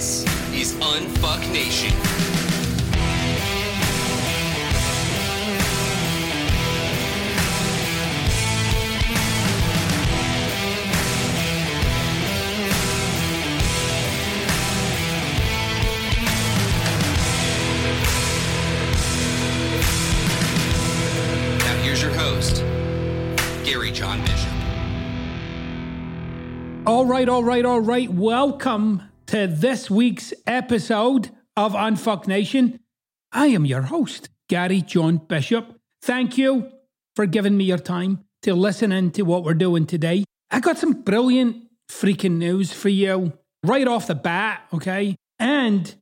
This is Unfuck Nation. Now here's your host, Gary John Bishop. All right, all right, all right. Welcome to this week's episode of Unfuck Nation. I am your host, Gary John Bishop. Thank you for giving me your time to listen in to what we're doing today. I got some brilliant freaking news for you right off the bat, okay? And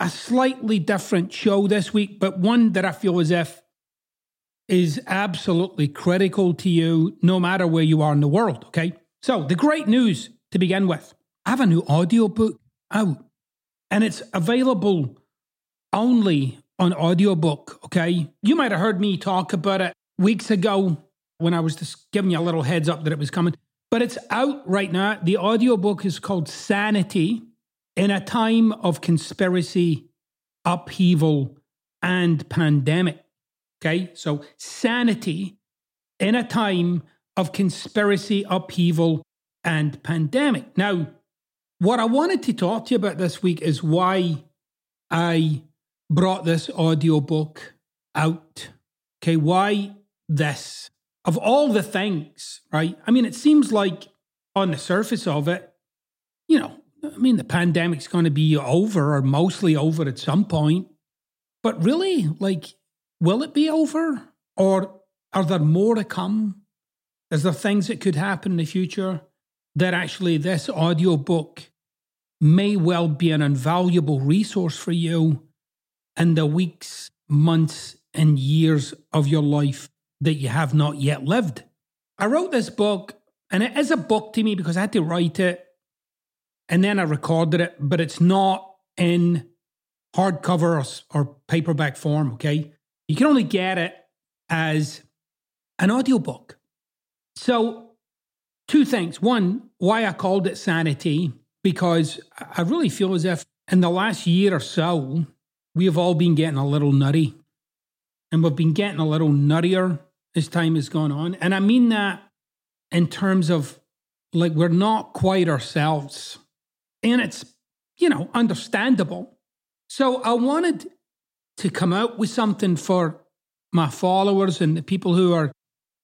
a slightly different show this week, but one that I feel as if is absolutely critical to you no matter where you are in the world, okay? So, the great news to begin with I have a new audiobook out, and it's available only on audiobook, okay? You might have heard me talk about it weeks ago when I was just giving you a little heads up that it was coming, but it's out right now. The audiobook is called Sanity in a Time of Conspiracy, Upheaval, and Pandemic. Okay, so sanity in a time of conspiracy, upheaval, and pandemic. Now, what I wanted to talk to you about this week is why I brought this audiobook out. Okay, why this? Of all the things, right? I mean, it seems like on the surface of it, you know, I mean, the pandemic's going to be over or mostly over at some point. But really, like, will it be over? Or are there more to come? Is there things that could happen in the future that actually this audiobook may well be an invaluable resource for you in the weeks, months, and years of your life that you have not yet lived? I wrote this book, and it is a book to me because I had to write it and then I recorded it, but it's not in hardcover or, or paperback form, okay? You can only get it as an audiobook. So, two things. One, why I called it Sanity, because I really feel as if in the last year or so, we have all been getting a little nutty. And we've been getting a little nuttier as time has gone on. And I mean that in terms of like we're not quite ourselves. And it's, you know, understandable. So I wanted to come out with something for my followers and the people who are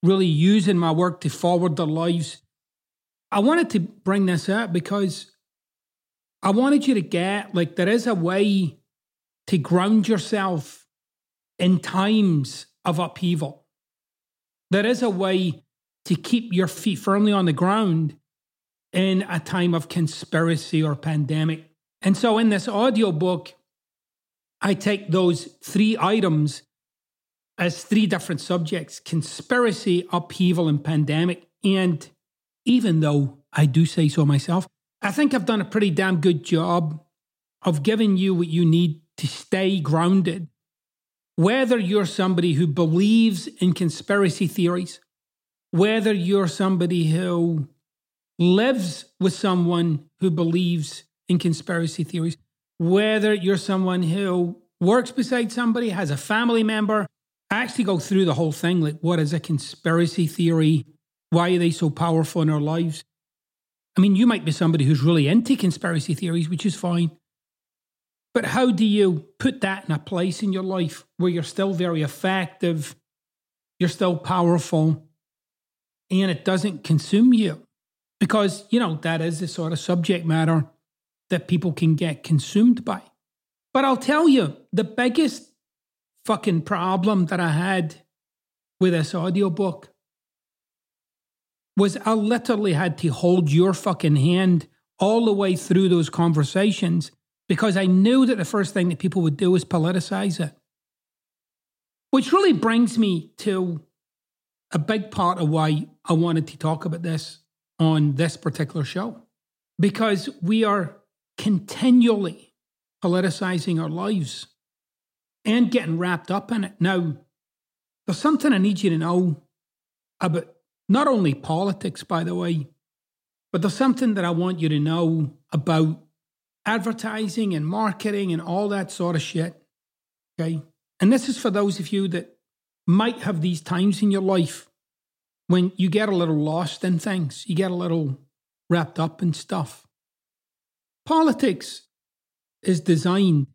really using my work to forward their lives. I wanted to bring this up because I wanted you to get like there is a way to ground yourself in times of upheaval. There is a way to keep your feet firmly on the ground in a time of conspiracy or pandemic. And so in this audiobook, I take those three items as three different subjects conspiracy, upheaval, and pandemic. And even though I do say so myself, I think I've done a pretty damn good job of giving you what you need to stay grounded. Whether you're somebody who believes in conspiracy theories, whether you're somebody who lives with someone who believes in conspiracy theories, whether you're someone who works beside somebody, has a family member, I actually go through the whole thing like, what is a conspiracy theory? Why are they so powerful in our lives? I mean, you might be somebody who's really into conspiracy theories, which is fine. But how do you put that in a place in your life where you're still very effective, you're still powerful, and it doesn't consume you? Because, you know, that is the sort of subject matter that people can get consumed by. But I'll tell you, the biggest fucking problem that I had with this audiobook was I literally had to hold your fucking hand all the way through those conversations because I knew that the first thing that people would do was politicize it. Which really brings me to a big part of why I wanted to talk about this on this particular show. Because we are continually politicizing our lives and getting wrapped up in it. Now, there's something I need you to know about not only politics, by the way, but there's something that I want you to know about advertising and marketing and all that sort of shit. Okay. And this is for those of you that might have these times in your life when you get a little lost in things, you get a little wrapped up in stuff. Politics is designed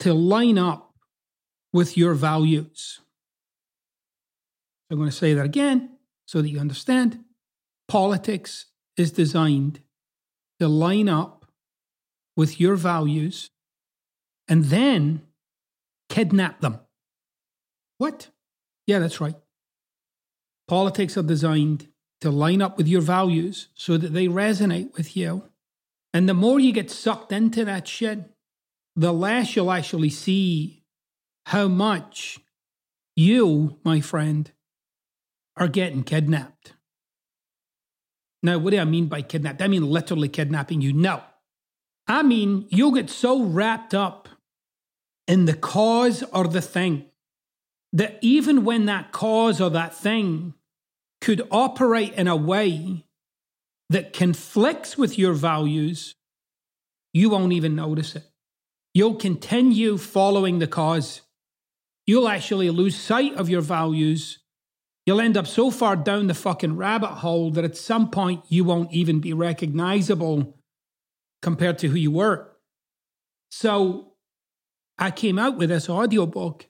to line up with your values. I'm going to say that again so that you understand. Politics is designed to line up with your values and then kidnap them. What? Yeah, that's right. Politics are designed to line up with your values so that they resonate with you. And the more you get sucked into that shit, the less you'll actually see how much you, my friend, are getting kidnapped. Now, what do I mean by kidnapped? I mean literally kidnapping you. No. I mean, you'll get so wrapped up in the cause or the thing that even when that cause or that thing could operate in a way that conflicts with your values, you won't even notice it. You'll continue following the cause. You'll actually lose sight of your values. You'll end up so far down the fucking rabbit hole that at some point you won't even be recognizable compared to who you were. So I came out with this audiobook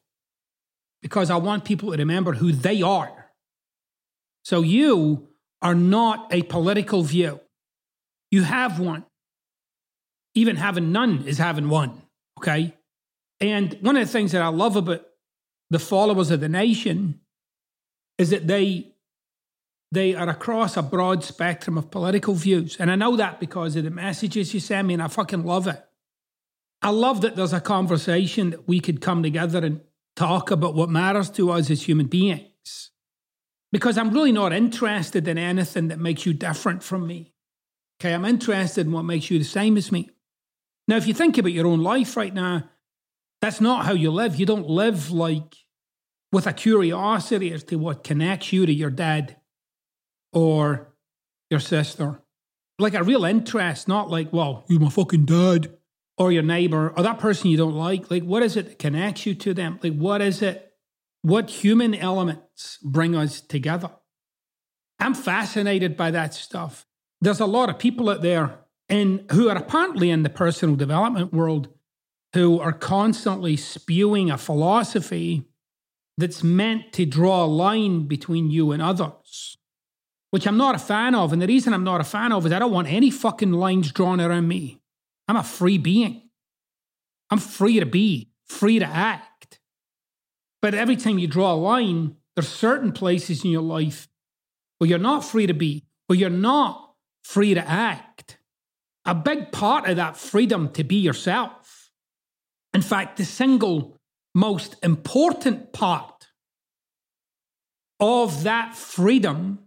because I want people to remember who they are. So you are not a political view. You have one. Even having none is having one. Okay. And one of the things that I love about the followers of the nation is that they they are across a broad spectrum of political views. And I know that because of the messages you send me, and I fucking love it. I love that there's a conversation that we could come together and talk about what matters to us as human beings. Because I'm really not interested in anything that makes you different from me. Okay, I'm interested in what makes you the same as me. Now, if you think about your own life right now, that's not how you live. You don't live like with a curiosity as to what connects you to your dad or your sister. Like a real interest, not like, well, you're my fucking dad or your neighbor or that person you don't like. Like, what is it that connects you to them? Like, what is it? What human elements bring us together? I'm fascinated by that stuff. There's a lot of people out there and who are apparently in the personal development world who are constantly spewing a philosophy that's meant to draw a line between you and others, which I'm not a fan of. And the reason I'm not a fan of is I don't want any fucking lines drawn around me. I'm a free being. I'm free to be, free to act. But every time you draw a line, there's certain places in your life where you're not free to be, where you're not free to act a big part of that freedom to be yourself. In fact, the single most important part of that freedom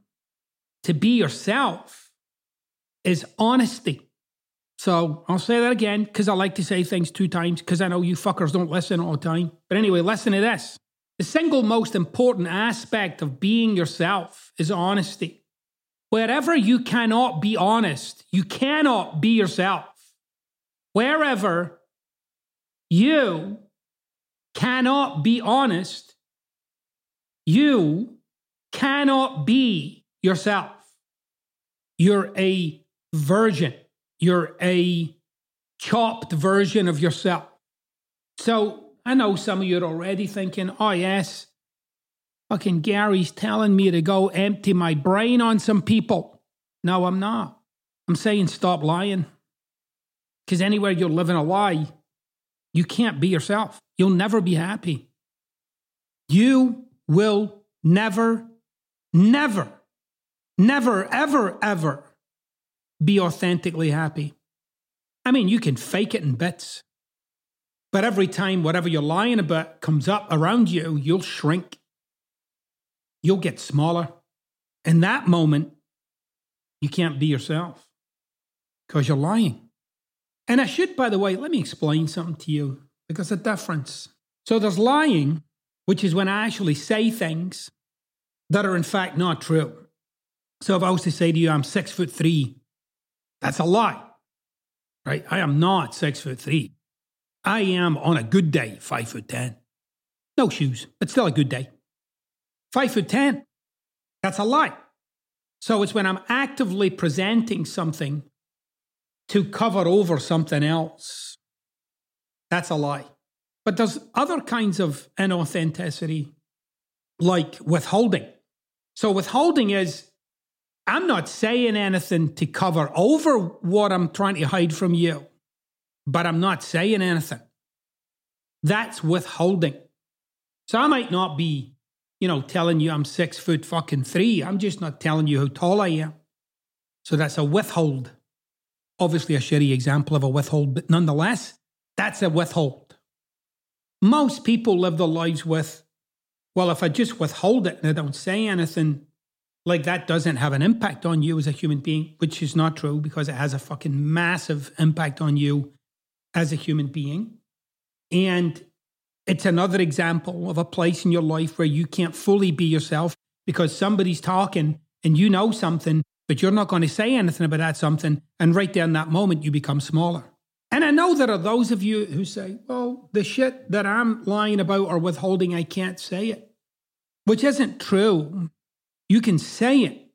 to be yourself is honesty. So I'll say that again because I like to say things two times because I know you fuckers don't listen all the time. But anyway, listen to this. The single most important aspect of being yourself is honesty. Wherever you cannot be honest, you cannot be yourself. Wherever you cannot be honest, you cannot be yourself. You're a virgin. You're a chopped version of yourself. So I know some of you are already thinking, oh, yes, Fucking Gary's telling me to go empty my brain on some people. No, I'm not. I'm saying stop lying. Because anywhere you're living a lie, you can't be yourself. You'll never be happy. You will never, never never, ever, ever be authentically happy. I mean, you can fake it in bits, but every time whatever you're lying about comes up around you, you'll shrink. You'll get smaller. In that moment, you can't be yourself because you're lying. And I should, by the way, let me explain something to you because the difference. So there's lying, which is when I actually say things that are in fact not true. So if I was to say to you, I'm six foot three, that's a lie, right? I am not six foot three. I am on a good day, five foot ten. No shoes, but still a good day. Five foot ten, that's a lie. So it's when I'm actively presenting something to cover over something else. That's a lie. But there's other kinds of inauthenticity, like withholding. So withholding is I'm not saying anything to cover over what I'm trying to hide from you, but I'm not saying anything. That's withholding. So I might not be, you know, telling you I'm six foot fucking three. I'm just not telling you how tall I am. So that's a withhold. Obviously, a shitty example of a withhold, but nonetheless, that's a withhold. Most people live their lives with, well, if I just withhold it and I don't say anything, like that doesn't have an impact on you as a human being, which is not true because it has a fucking massive impact on you as a human being. And it's another example of a place in your life where you can't fully be yourself because somebody's talking and you know something but you're not going to say anything about that something. And right there in that moment, you become smaller. And I know there are those of you who say, well, the shit that I'm lying about or withholding, I can't say it, which isn't true. You can say it.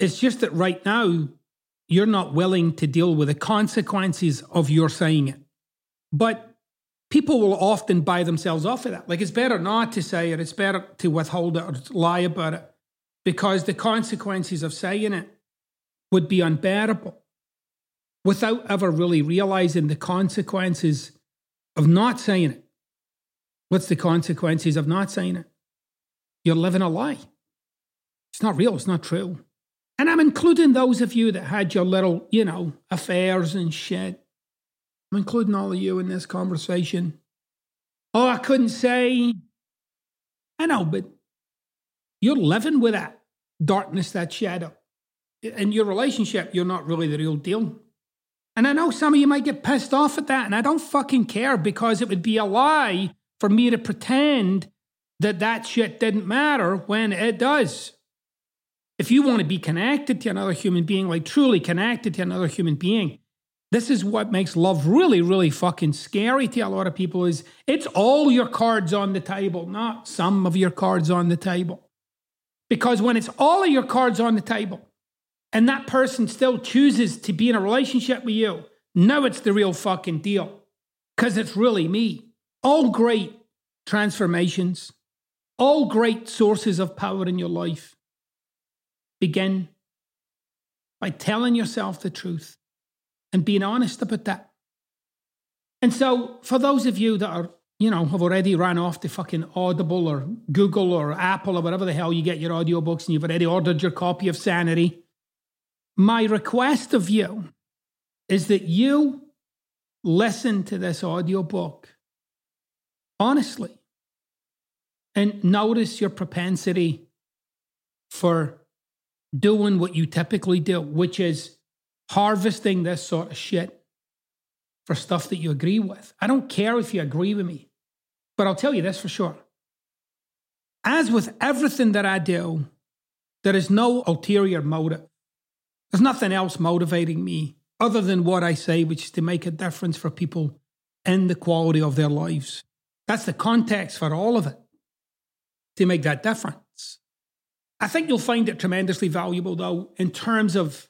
It's just that right now, you're not willing to deal with the consequences of your saying it. But people will often buy themselves off of that. Like it's better not to say it, it's better to withhold it or lie about it because the consequences of saying it would be unbearable without ever really realizing the consequences of not saying it. What's the consequences of not saying it? You're living a lie. It's not real, it's not true. And I'm including those of you that had your little, you know, affairs and shit. I'm including all of you in this conversation. Oh, I couldn't say. I know, but you're living with that darkness, that shadow. In your relationship, you're not really the real deal. And I know some of you might get pissed off at that, and I don't fucking care because it would be a lie for me to pretend that that shit didn't matter when it does. If you want to be connected to another human being, like truly connected to another human being, this is what makes love really, really fucking scary to a lot of people is it's all your cards on the table, not some of your cards on the table. Because when it's all of your cards on the table and that person still chooses to be in a relationship with you, now it's the real fucking deal. Because it's really me. All great transformations, all great sources of power in your life begin by telling yourself the truth and being honest about that. And so, for those of you that are you know, have already ran off to fucking Audible or Google or Apple or whatever the hell you get your audiobooks and you've already ordered your copy of Sanity. My request of you is that you listen to this audiobook honestly and notice your propensity for doing what you typically do, which is harvesting this sort of shit for stuff that you agree with. I don't care if you agree with me. But I'll tell you this for sure. As with everything that I do, there is no ulterior motive. There's nothing else motivating me other than what I say, which is to make a difference for people and the quality of their lives. That's the context for all of it, to make that difference. I think you'll find it tremendously valuable, though, in terms of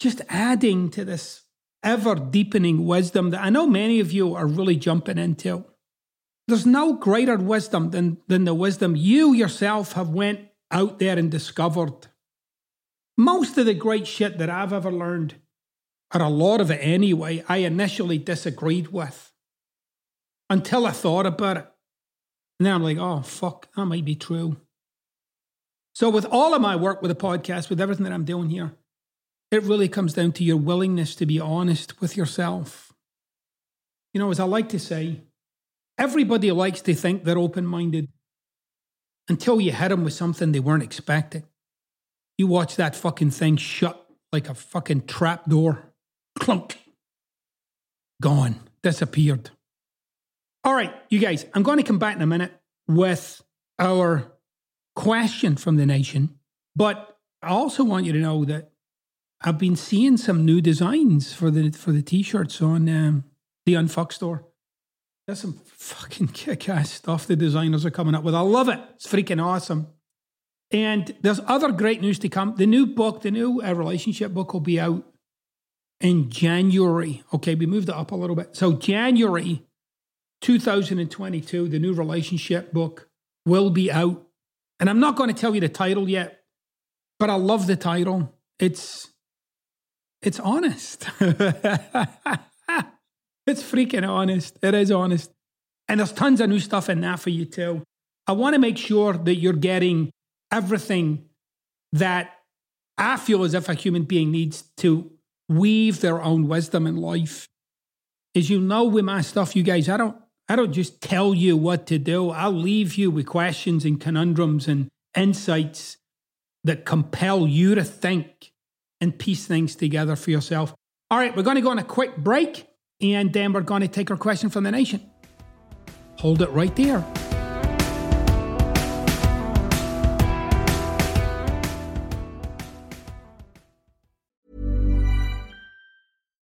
just adding to this ever deepening wisdom that I know many of you are really jumping into. There's no greater wisdom than, than the wisdom you yourself have went out there and discovered. Most of the great shit that I've ever learned, or a lot of it anyway, I initially disagreed with until I thought about it. And then I'm like, oh, fuck, that might be true. So, with all of my work with the podcast, with everything that I'm doing here, it really comes down to your willingness to be honest with yourself. You know, as I like to say, everybody likes to think they're open minded until you hit them with something they weren't expecting. You watch that fucking thing shut like a fucking trap door. Clunk. Gone. Disappeared. All right, you guys, I'm going to come back in a minute with our question from the nation. But I also want you to know that I've been seeing some new designs for the for the t-shirts on um, the Unfuck store. There's some fucking kick-ass stuff the designers are coming up with. I love it. It's freaking awesome. And there's other great news to come. The new book, the new uh, relationship book, will be out in January. Okay, we moved it up a little bit. So January 2022, the new relationship book will be out. And I'm not going to tell you the title yet, but I love the title. It's it's honest. it's freaking honest. It is honest. And there's tons of new stuff in that for you too. I want to make sure that you're getting everything that I feel as if a human being needs to weave their own wisdom in life. As you know, with my stuff, you guys, I don't I don't just tell you what to do. I'll leave you with questions and conundrums and insights that compel you to think and piece things together for yourself. All right, we're going to go on a quick break and then we're going to take our question from the nation. Hold it right there.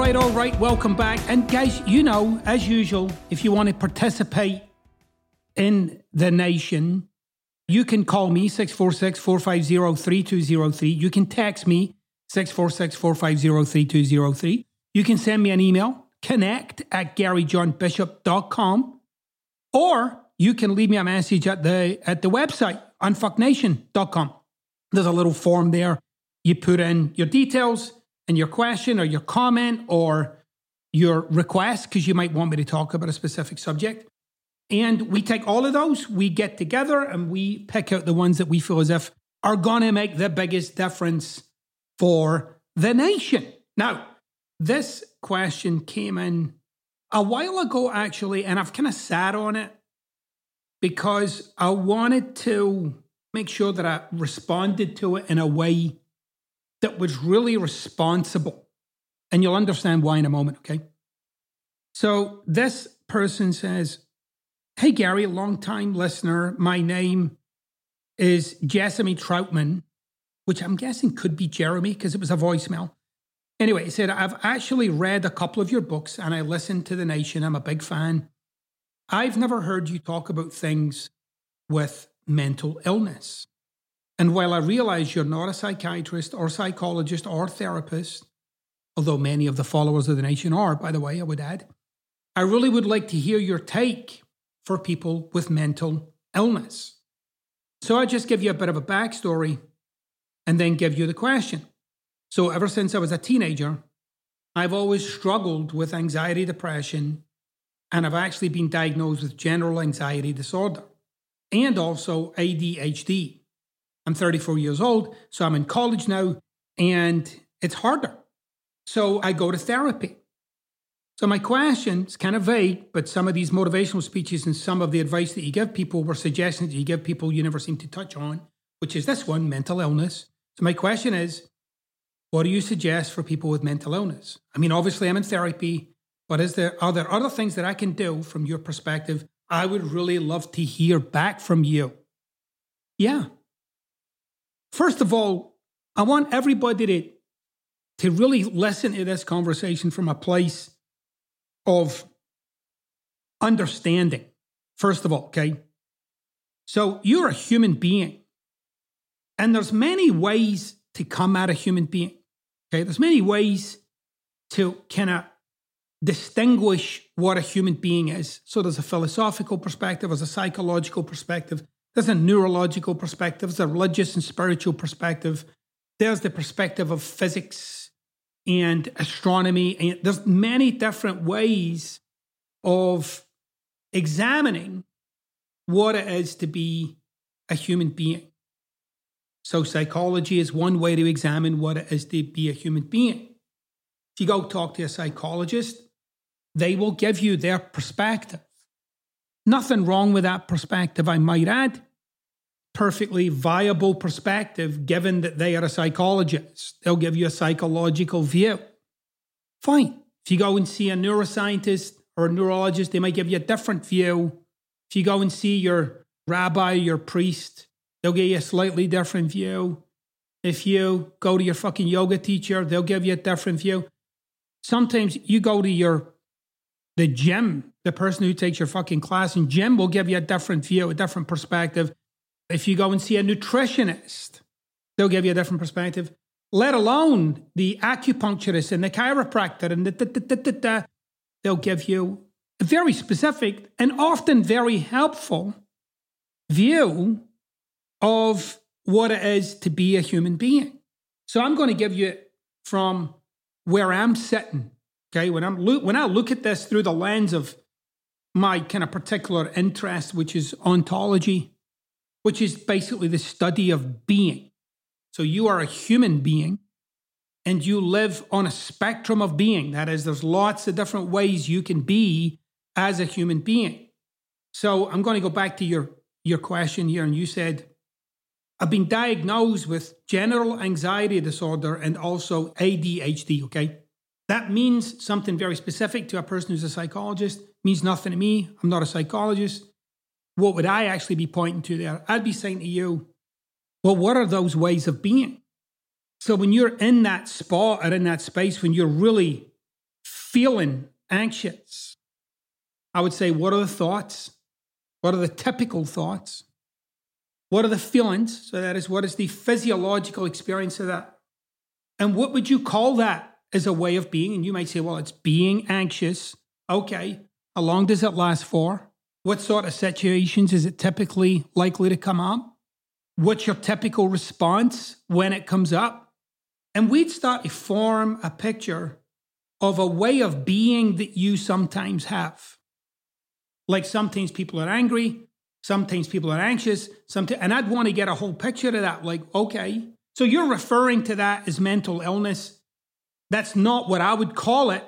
Right, all right. Welcome back. And guys, you know, as usual, if you want to participate in the nation, you can call me 646 450 3203. You can text me 646 450 3203. You can send me an email, connect at garyjohnbishop.com, or you can leave me a message at the at the website, unfucknation.com. There's a little form there. You put in your details and your question or your comment or your request, because you might want me to talk about a specific subject. And we take all of those, we get together and we pick out the ones that we feel as if are going to make the biggest difference for the nation. Now, this question came in a while ago, actually, and I've kind of sat on it because I wanted to make sure that I responded to it in a way that was really responsible. And you'll understand why in a moment, okay? So this person says, Hey, Gary, long-time listener. My name is Jessamy Troutman, which I'm guessing could be Jeremy because it was a voicemail. Anyway, he said, I've actually read a couple of your books and I listened to The Nation. I'm a big fan. I've never heard you talk about things with mental illness. And while I realize you're not a psychiatrist or psychologist or therapist, although many of the followers of the nation are, by the way, I would add, I really would like to hear your take for people with mental illness. So I just give you a bit of a backstory and then give you the question. So, ever since I was a teenager, I've always struggled with anxiety, depression, and I've actually been diagnosed with general anxiety disorder and also ADHD. I'm 34 years old, so I'm in college now, and it's harder. So I go to therapy. So my question is kind of vague, but some of these motivational speeches and some of the advice that you give people were suggestions that you give people you never seem to touch on, which is this one, mental illness. So my question is, what do you suggest for people with mental illness? I mean, obviously I'm in therapy, but is there are there other things that I can do from your perspective? I would really love to hear back from you. Yeah, First of all, I want everybody to to really listen to this conversation from a place of understanding, first of all, okay? So you're a human being. And there's many ways to come at a human being. Okay, there's many ways to kind of distinguish what a human being is. So there's a philosophical perspective, there's a psychological perspective, there's a neurological perspective, there's a religious and spiritual perspective, there's the perspective of physics and astronomy. And there's many different ways of examining what it is to be a human being. So, psychology is one way to examine what it is to be a human being. If you go talk to a psychologist, they will give you their perspective. Nothing wrong with that perspective, I might add. Perfectly viable perspective, given that they are a psychologist. They'll give you a psychological view. Fine. If you go and see a neuroscientist or a neurologist, they might give you a different view. If you go and see your rabbi, your priest, they'll give you a slightly different view. If you go to your fucking yoga teacher, they'll give you a different view. Sometimes you go to your the gym, the person who takes your fucking class in gym will give you a different view, a different perspective. If you go and see a nutritionist, they'll give you a different perspective. Let alone the acupuncturist and the chiropractor and the they'll give you a very specific and often very helpful view of what it is to be a human being. So I'm going to give you from where I'm sitting. Okay, when I'm lo- when I look at this through the lens of my kind of particular interest, which is ontology, which is basically the study of being. So you are a human being and you live on a spectrum of being. That is, there's lots of different ways you can be as a human being. So I'm going to go back to your, your question here. And you said, I've been diagnosed with general anxiety disorder and also ADHD, okay? That means something very specific to a person who's a psychologist, means nothing to me. I'm not a psychologist. What would I actually be pointing to there? I'd be saying to you, well, what are those ways of being? So when you're in that spot or in that space, when you're really feeling anxious, I would say, what are the thoughts? What are the typical thoughts? What are the feelings? So that is, what is the physiological experience of that? And what would you call that as a way of being? And you might say, well, it's being anxious. Okay. How long does it last for? What sort of situations is it typically likely to come up? What's your typical response when it comes up? And we'd start to form a picture of a way of being that you sometimes have. Like sometimes people are angry, sometimes people are anxious, sometimes, and I'd want to get a whole picture of that. Like, okay, so you're referring to that as mental illness. That's not what I would call it.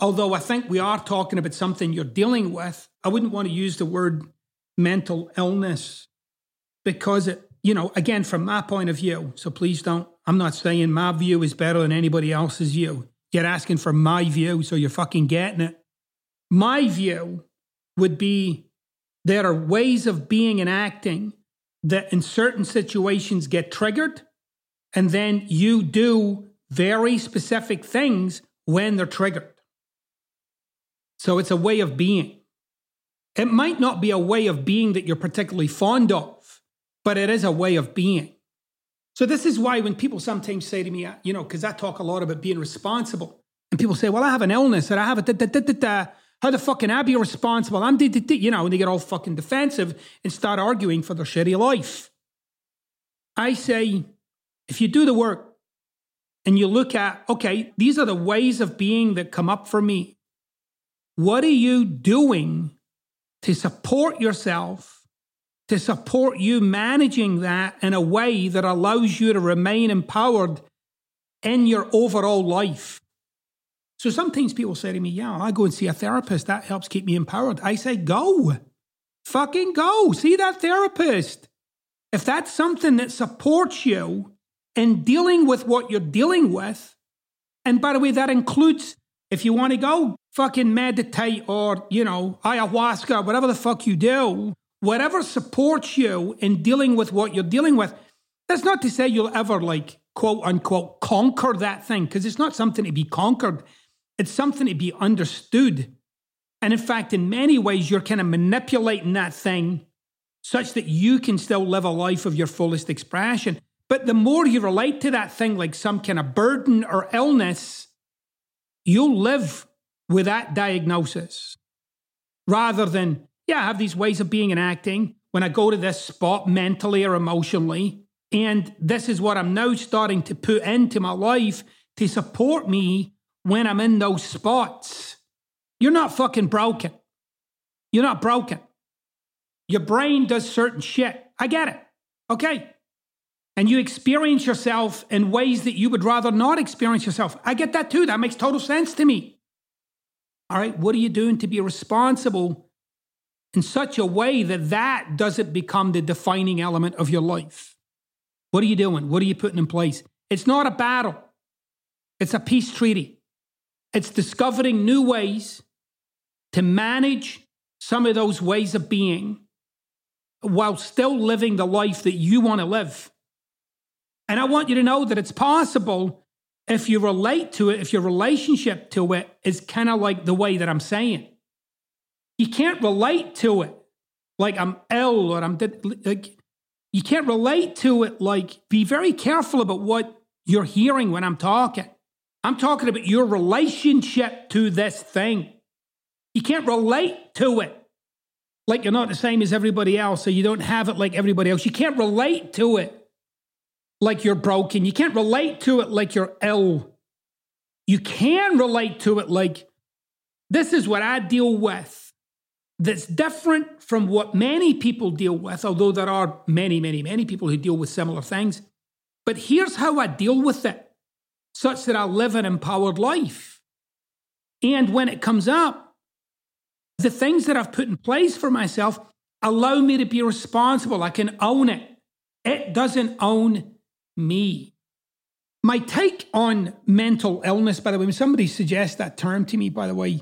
Although I think we are talking about something you're dealing with, I wouldn't want to use the word mental illness because it, you know, again, from my point of view, so please don't, I'm not saying my view is better than anybody else's view. You're asking for my view, so you're fucking getting it. My view would be there are ways of being and acting that in certain situations get triggered, and then you do very specific things when they're triggered. So it's a way of being. It might not be a way of being that you're particularly fond of, but it is a way of being. So this is why when people sometimes say to me, uh, you know, because I talk a lot about being responsible, and people say, well, I have an illness and I have a da da da da da. How the fucking am I be responsible? I'm, da da da. you know, and they get all fucking defensive and start arguing for their shitty life. I say, if you do the work and you look at, okay, these are the ways of being that come up for me. What are you doing to support yourself, to support you managing that in a way that allows you to remain empowered in your overall life? So sometimes people say to me, Yeah, I go and see a therapist. That helps keep me empowered. I say, Go. Fucking go. See that therapist. If that's something that supports you in dealing with what you're dealing with, and by the way, that includes if you want to go fucking meditate or, you know, ayahuasca, whatever the fuck you do, whatever supports you in dealing with what you're dealing with, that's not to say you'll ever like quote unquote conquer that thing because it's not something to be conquered, it's something to be understood. And in fact, in many ways, you're kind of manipulating that thing such that you can still live a life of your fullest expression. But the more you relate to that thing like some kind of burden or illness, you'll live with that diagnosis rather than, yeah, I have these ways of being and acting when I go to this spot mentally or emotionally. And this is what I'm now starting to put into my life to support me when I'm in those spots. You're not fucking broken. You're not broken. Your brain does certain shit. I get it. Okay. And you experience yourself in ways that you would rather not experience yourself. I get that too. That makes total sense to me. All right. What are you doing to be responsible in such a way that that doesn't become the defining element of your life? What are you doing? What are you putting in place? It's not a battle, it's a peace treaty. It's discovering new ways to manage some of those ways of being while still living the life that you want to live. And I want you to know that it's possible if you relate to it, if your relationship to it is kind of like the way that I'm saying. You can't relate to it like I'm ill or I'm like you can't relate to it like be very careful about what you're hearing when I'm talking. I'm talking about your relationship to this thing. You can't relate to it like you're not the same as everybody else, so you don't have it like everybody else. You can't relate to it like you're broken. You can't relate to it like you're ill. You can relate to it like this is what I deal with that's different from what many people deal with, although there are many, many, many people who deal with similar things. But here's how I deal with it such that I live an empowered life. And when it comes up, the things that I've put in place for myself allow me to be responsible. I can own it. It doesn't own me. My take on mental illness, by the way, when somebody suggests that term to me, by the way,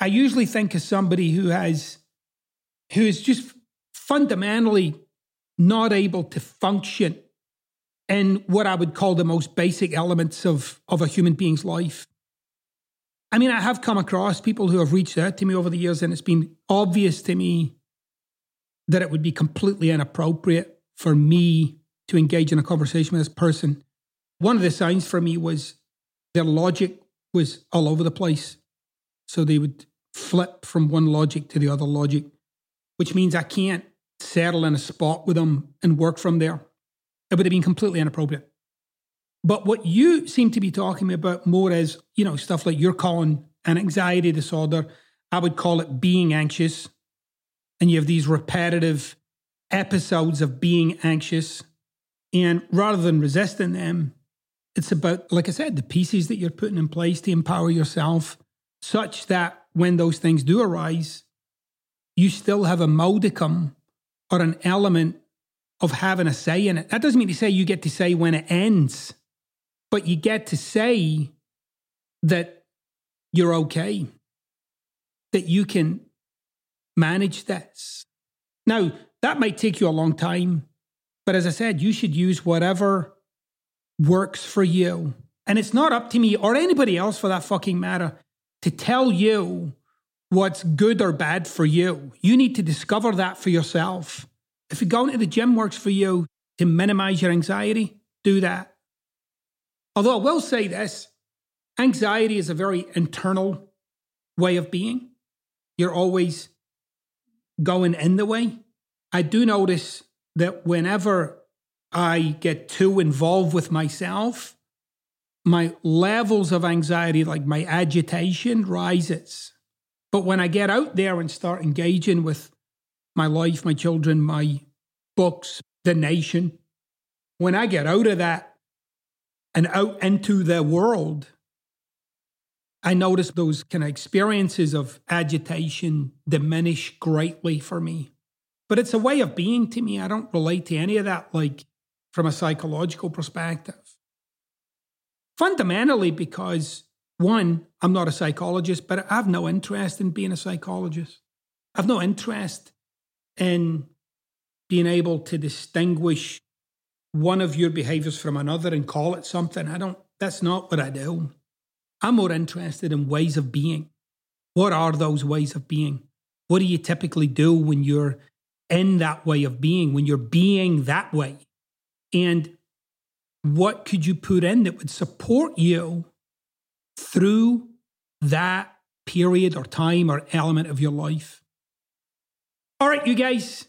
I usually think of somebody who has, who is just fundamentally not able to function in what I would call the most basic elements of, of a human being's life. I mean, I have come across people who have reached out to me over the years, and it's been obvious to me that it would be completely inappropriate for me to engage in a conversation with this person. One of the signs for me was their logic was all over the place. So they would flip from one logic to the other logic, which means I can't settle in a spot with them and work from there. It would have been completely inappropriate. But what you seem to be talking about more is, you know, stuff like you're calling an anxiety disorder. I would call it being anxious. And you have these repetitive episodes of being anxious. And rather than resisting them, it's about, like I said, the pieces that you're putting in place to empower yourself such that when those things do arise, you still have a modicum or an element of having a say in it. That doesn't mean to say you get to say when it ends but you get to say that you're okay, that you can manage this. Now, that might take you a long time, but as I said, you should use whatever works for you. And it's not up to me or anybody else for that fucking matter to tell you what's good or bad for you. You need to discover that for yourself. If going to the gym works for you to minimize your anxiety, do that. Although I will say this anxiety is a very internal way of being. You're always going in the way. I do notice that whenever I get too involved with myself, my levels of anxiety, like my agitation, rises. But when I get out there and start engaging with my life, my children, my books, the nation, when I get out of that and out into the world, I notice those kind of experiences of agitation diminish greatly for me. But it's a way of being to me. I don't relate to any of that like from a psychological perspective. Fundamentally, because one, I'm not a psychologist, but I have no interest in being a psychologist. I have no interest in being able to distinguish one of your behaviors from another and call it something. I don't, that's not what I do. I'm more interested in ways of being. What are those ways of being? What do you typically do when you're in that way of being, when you're being that way? And what could you put in that would support you through that period or time or element of your life? All right, you guys,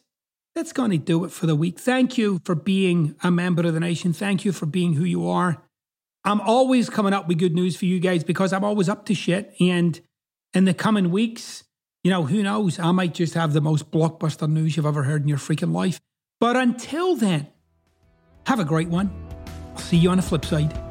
that's going to do it for the week. Thank you for being a member of the nation. Thank you for being who you are. I'm always coming up with good news for you guys because I'm always up to shit. And in the coming weeks, you know, who knows? I might just have the most blockbuster news you've ever heard in your freaking life. But until then, have a great one. I'll see you on the flip side.